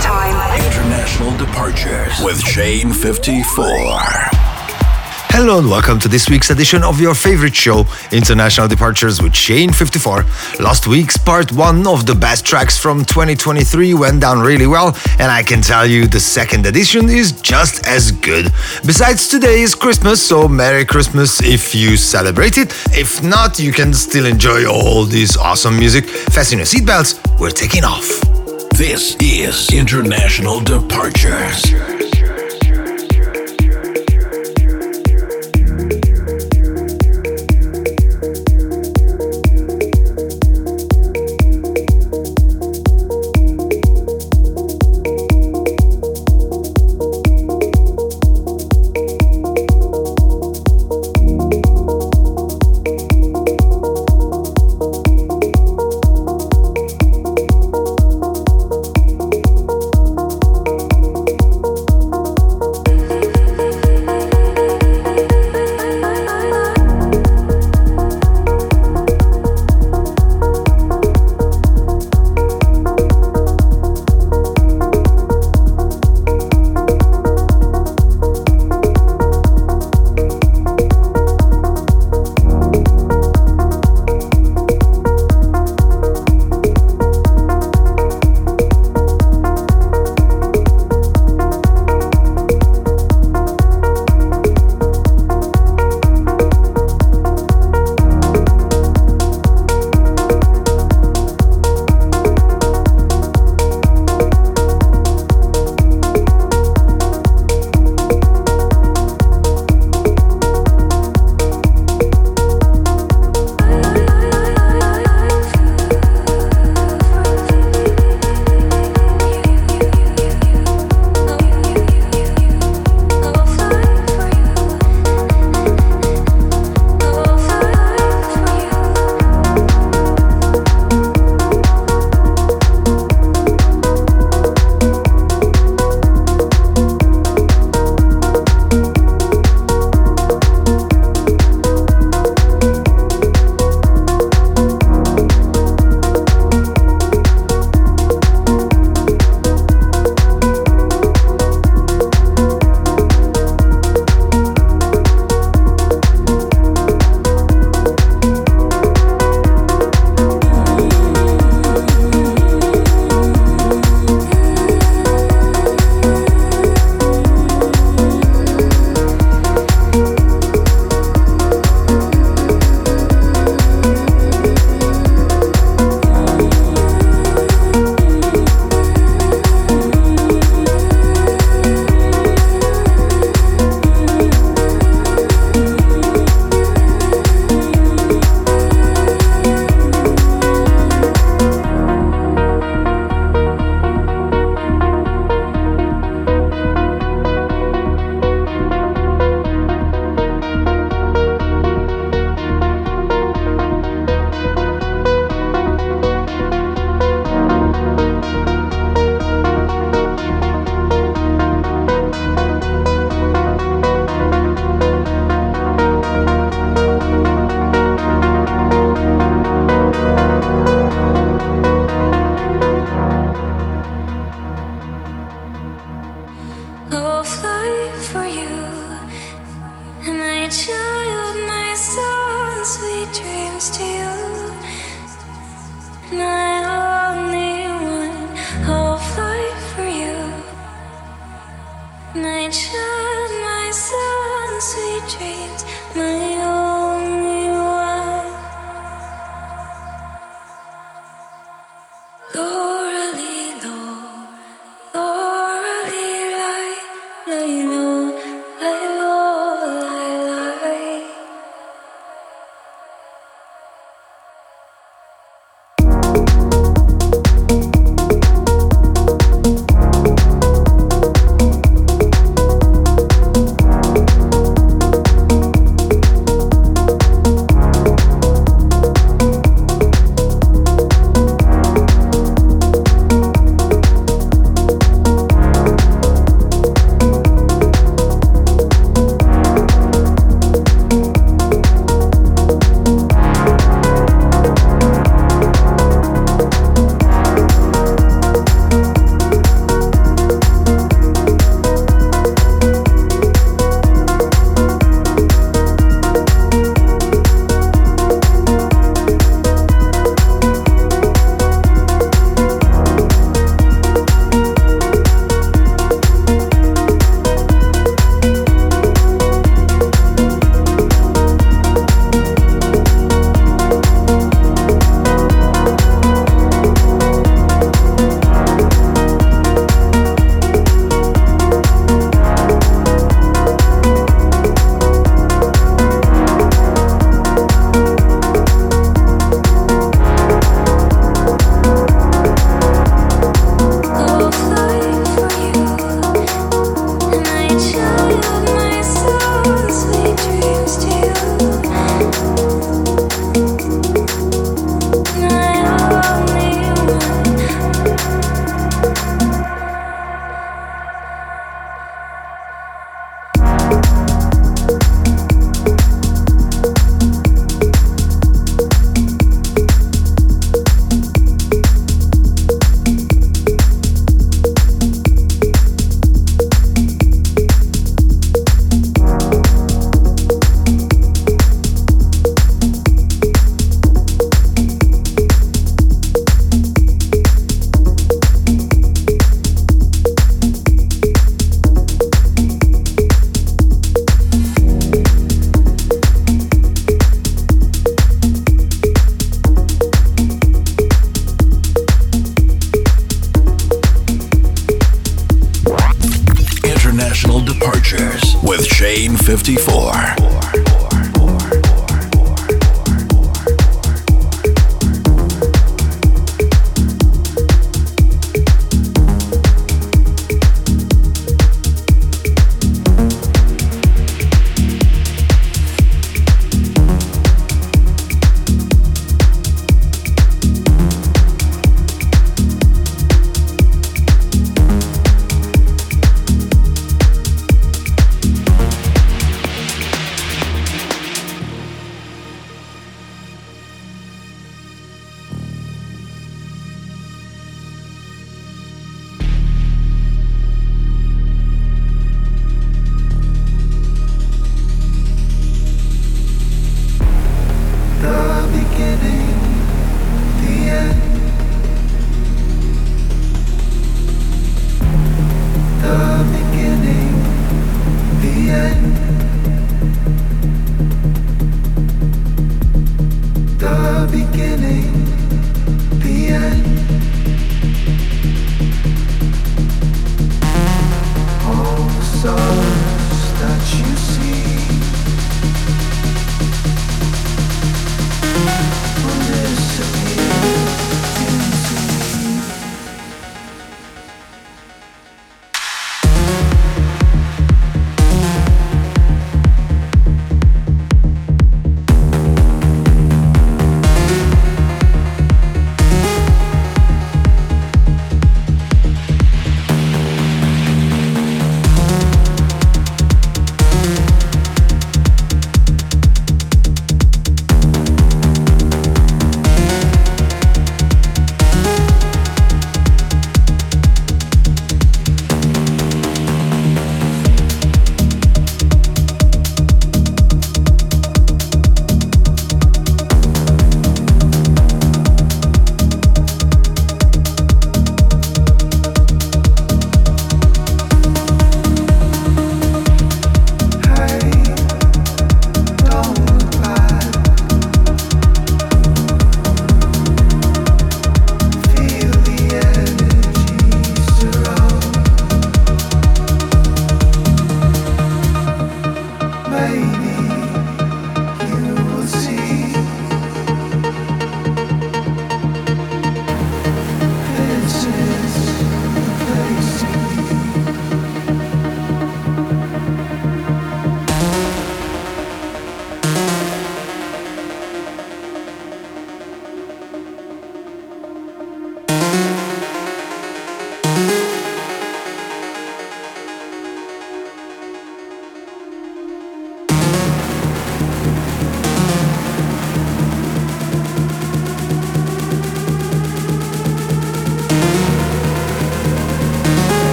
time. International Departures with Shane 54. Hello and welcome to this week's edition of your favorite show, International Departures with Shane 54. Last week's part one of the best tracks from 2023 went down really well, and I can tell you the second edition is just as good. Besides, today is Christmas, so Merry Christmas if you celebrate it. If not, you can still enjoy all this awesome music. Fasten your seatbelts, we're taking off. This is International Departures.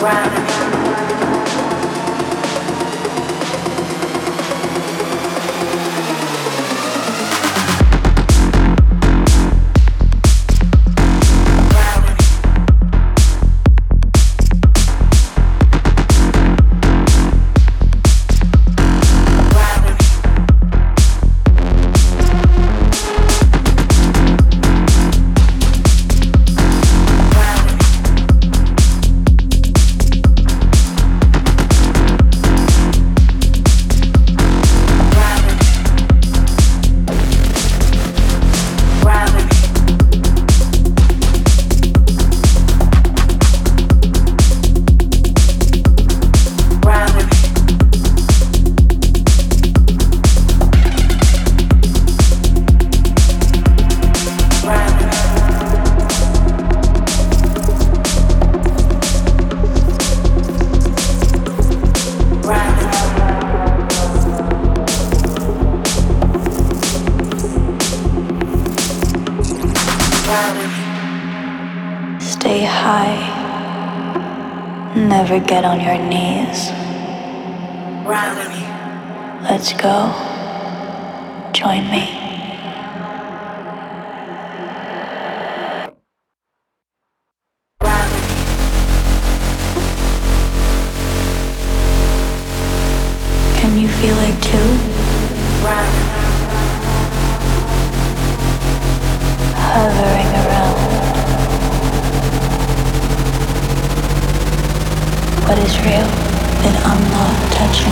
Get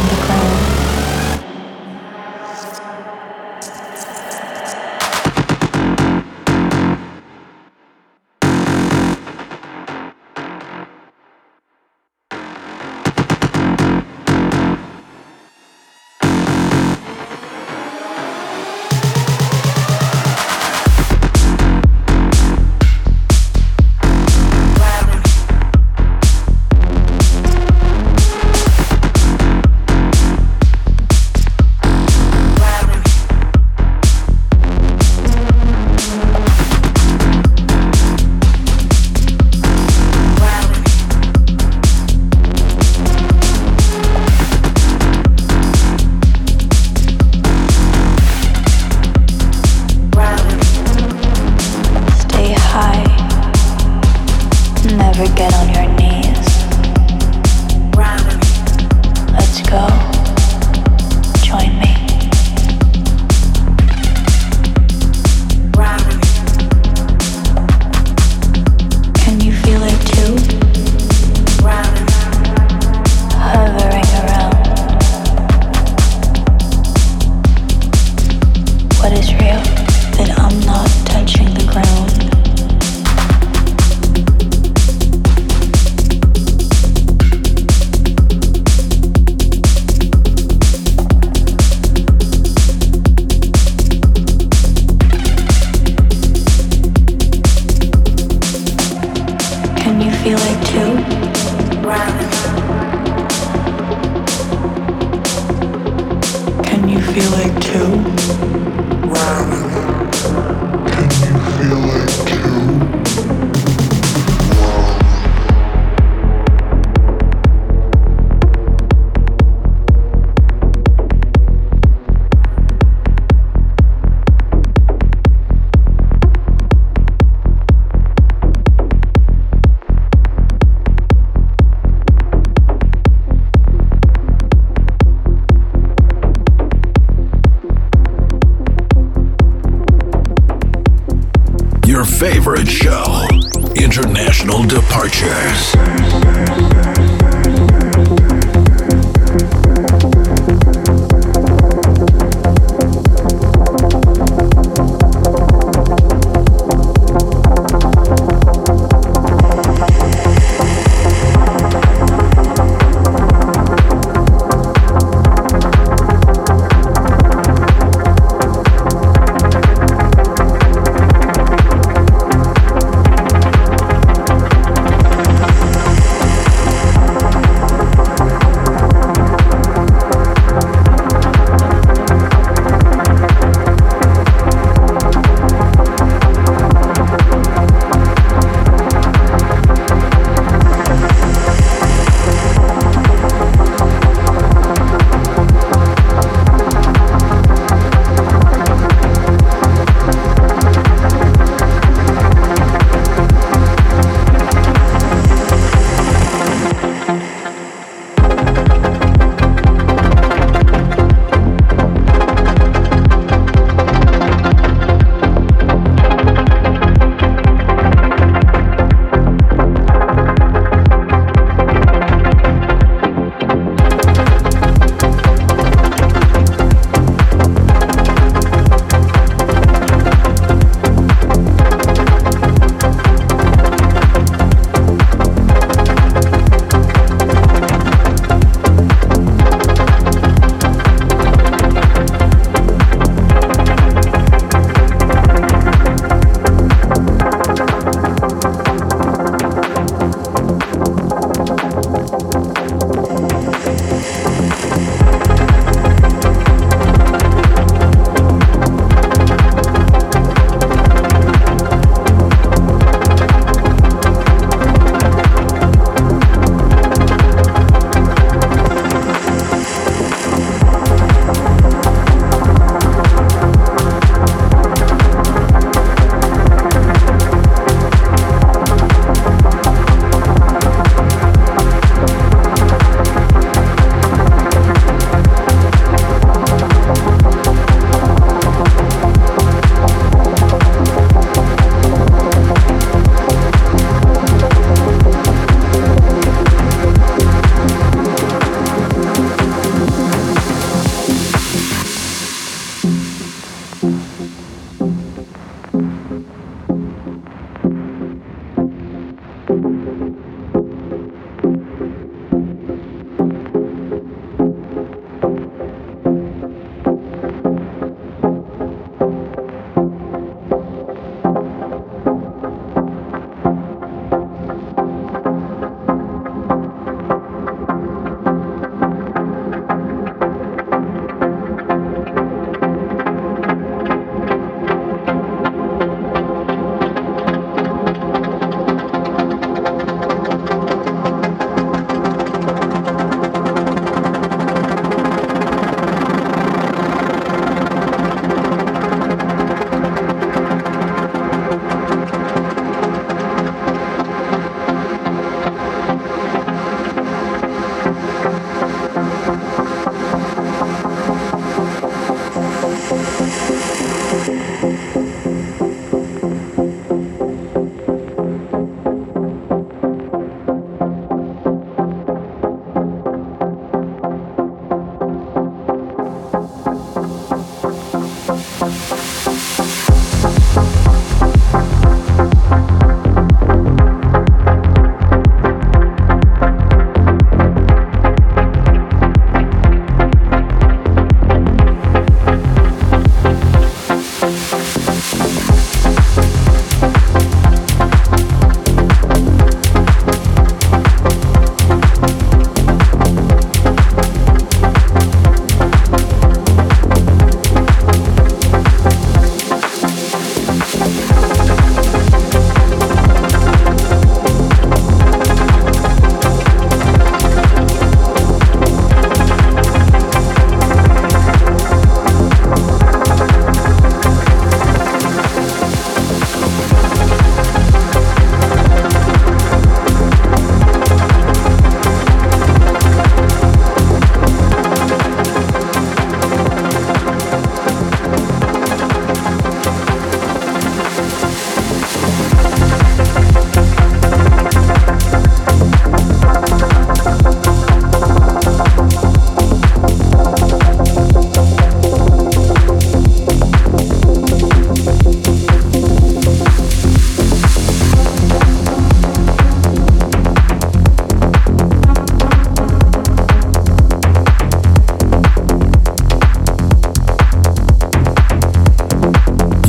the ground.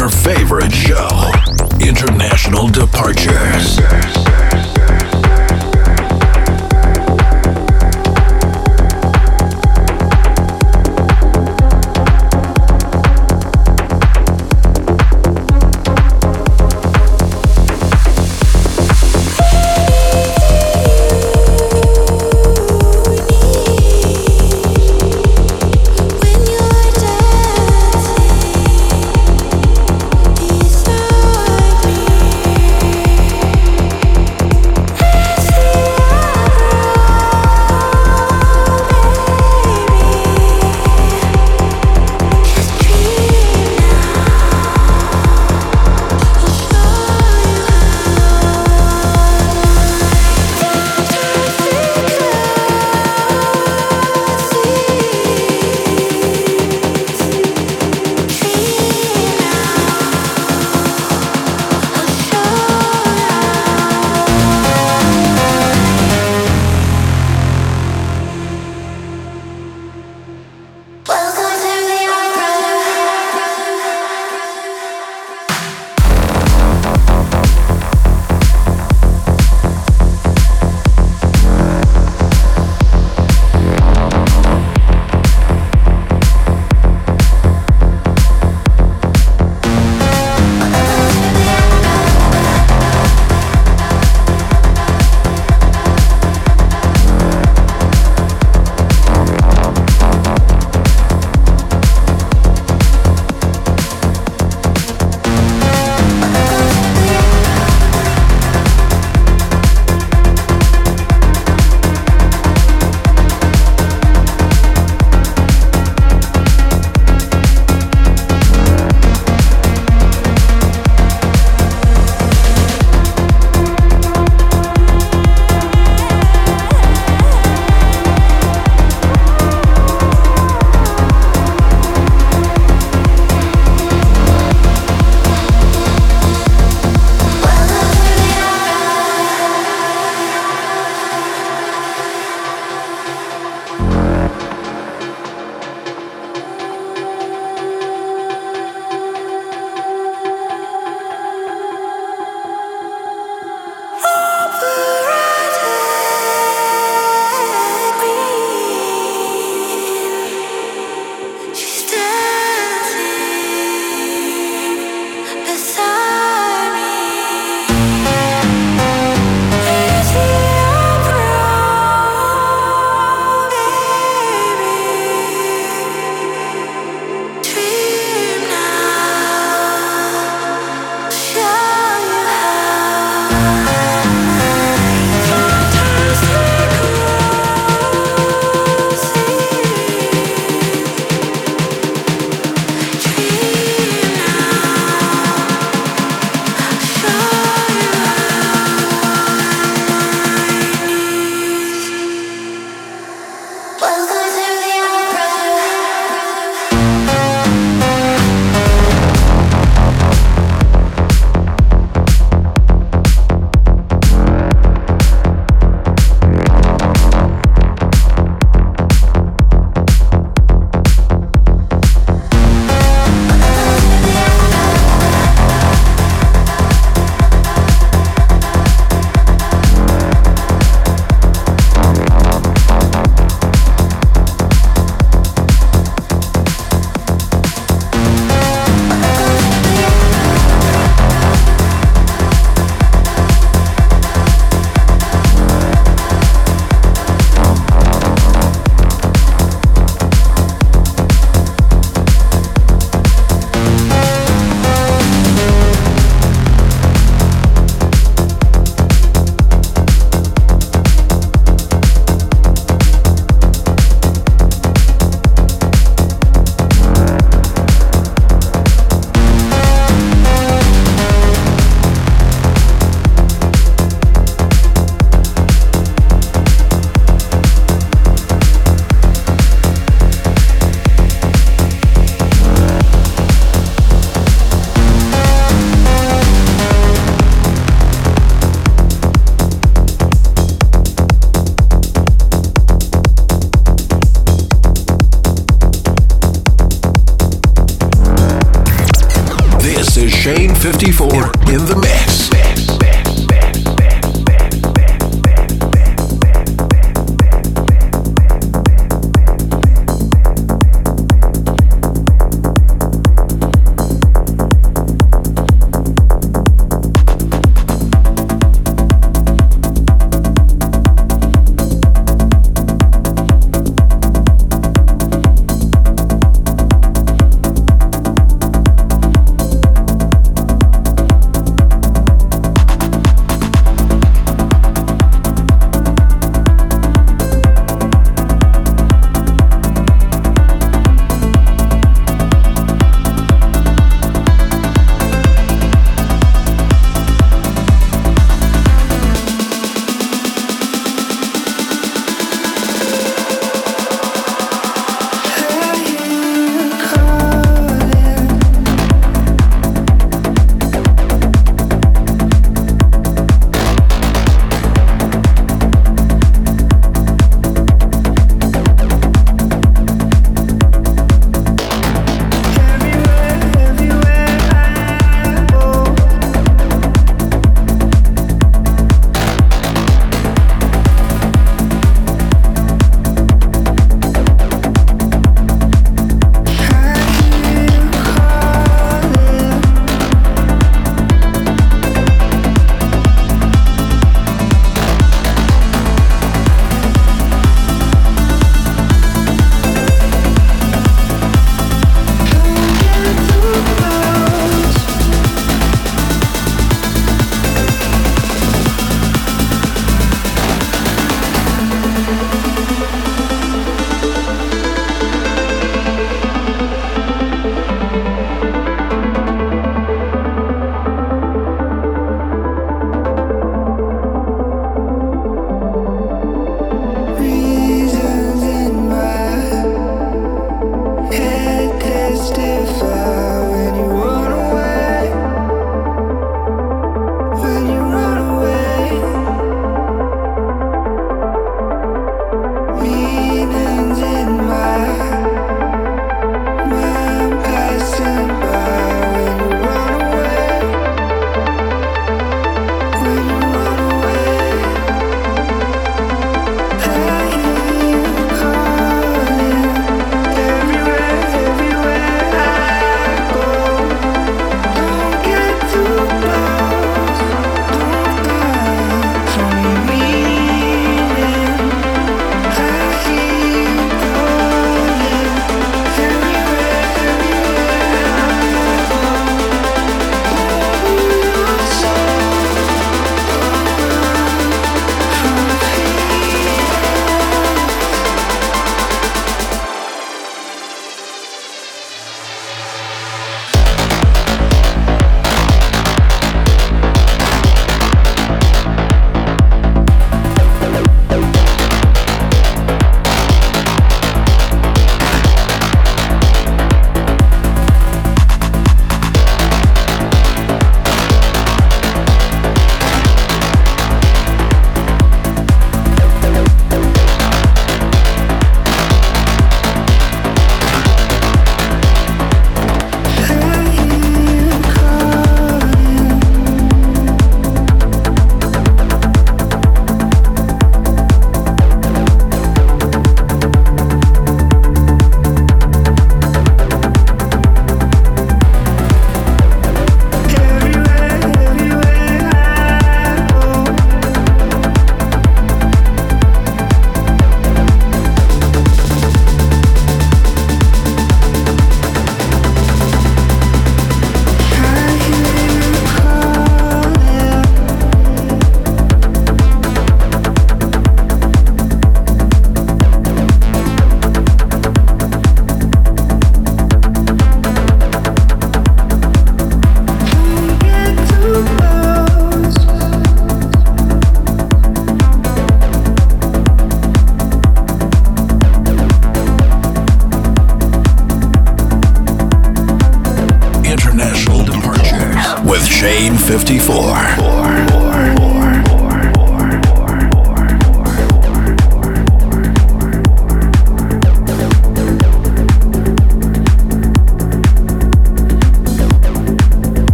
your favorite show, International Departures.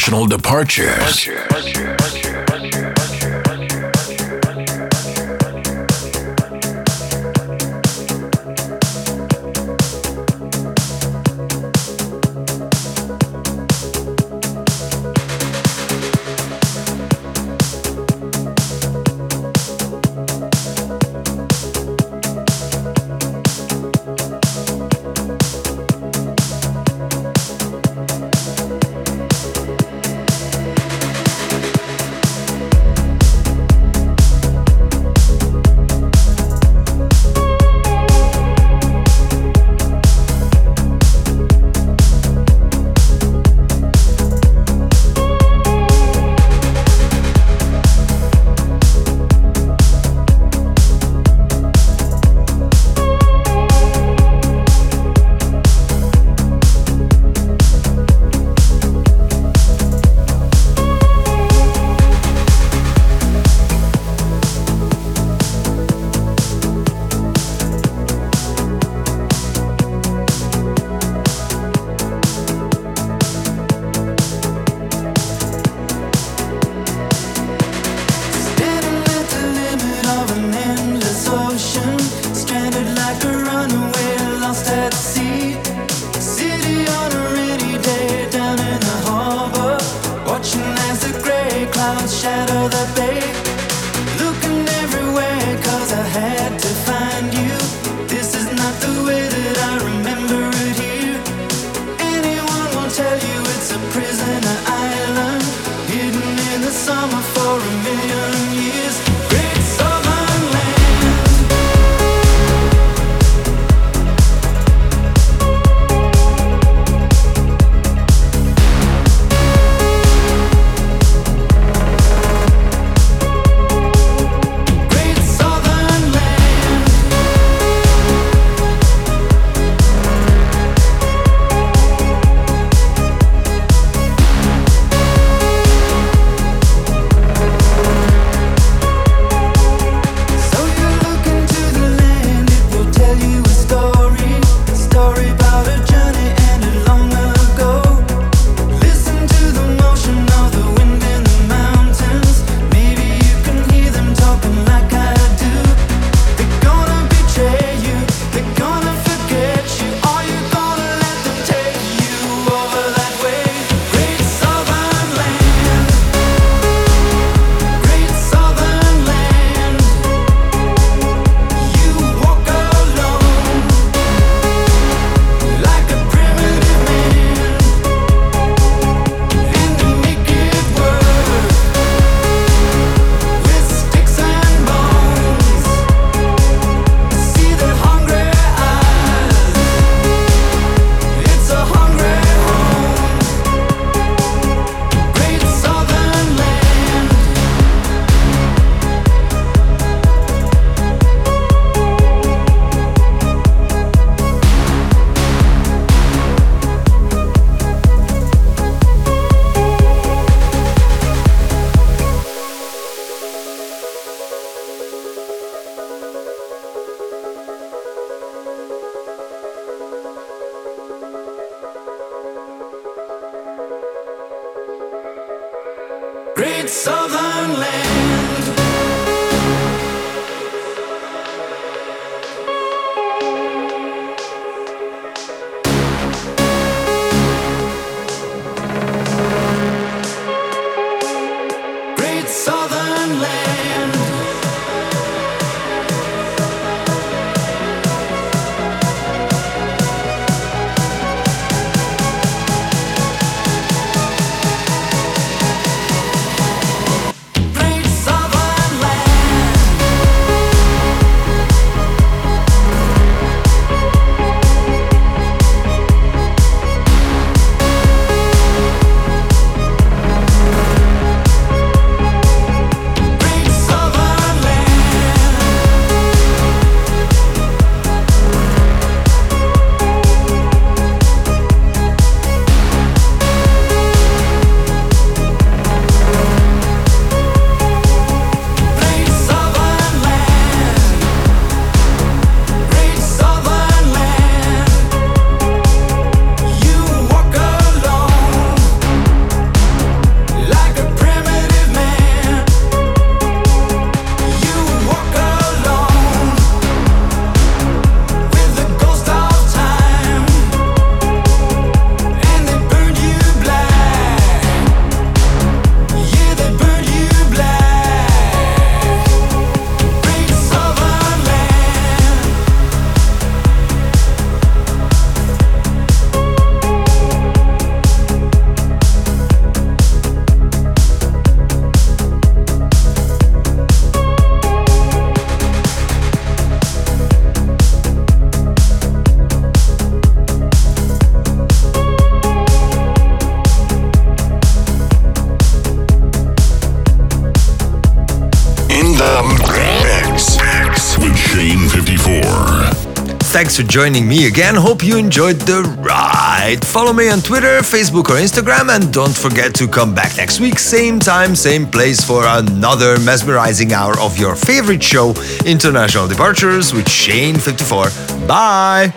International Departures. Thanks for joining me again. Hope you enjoyed the ride. Follow me on Twitter, Facebook, or Instagram, and don't forget to come back next week, same time, same place, for another mesmerizing hour of your favorite show, International Departures with Shane54. Bye.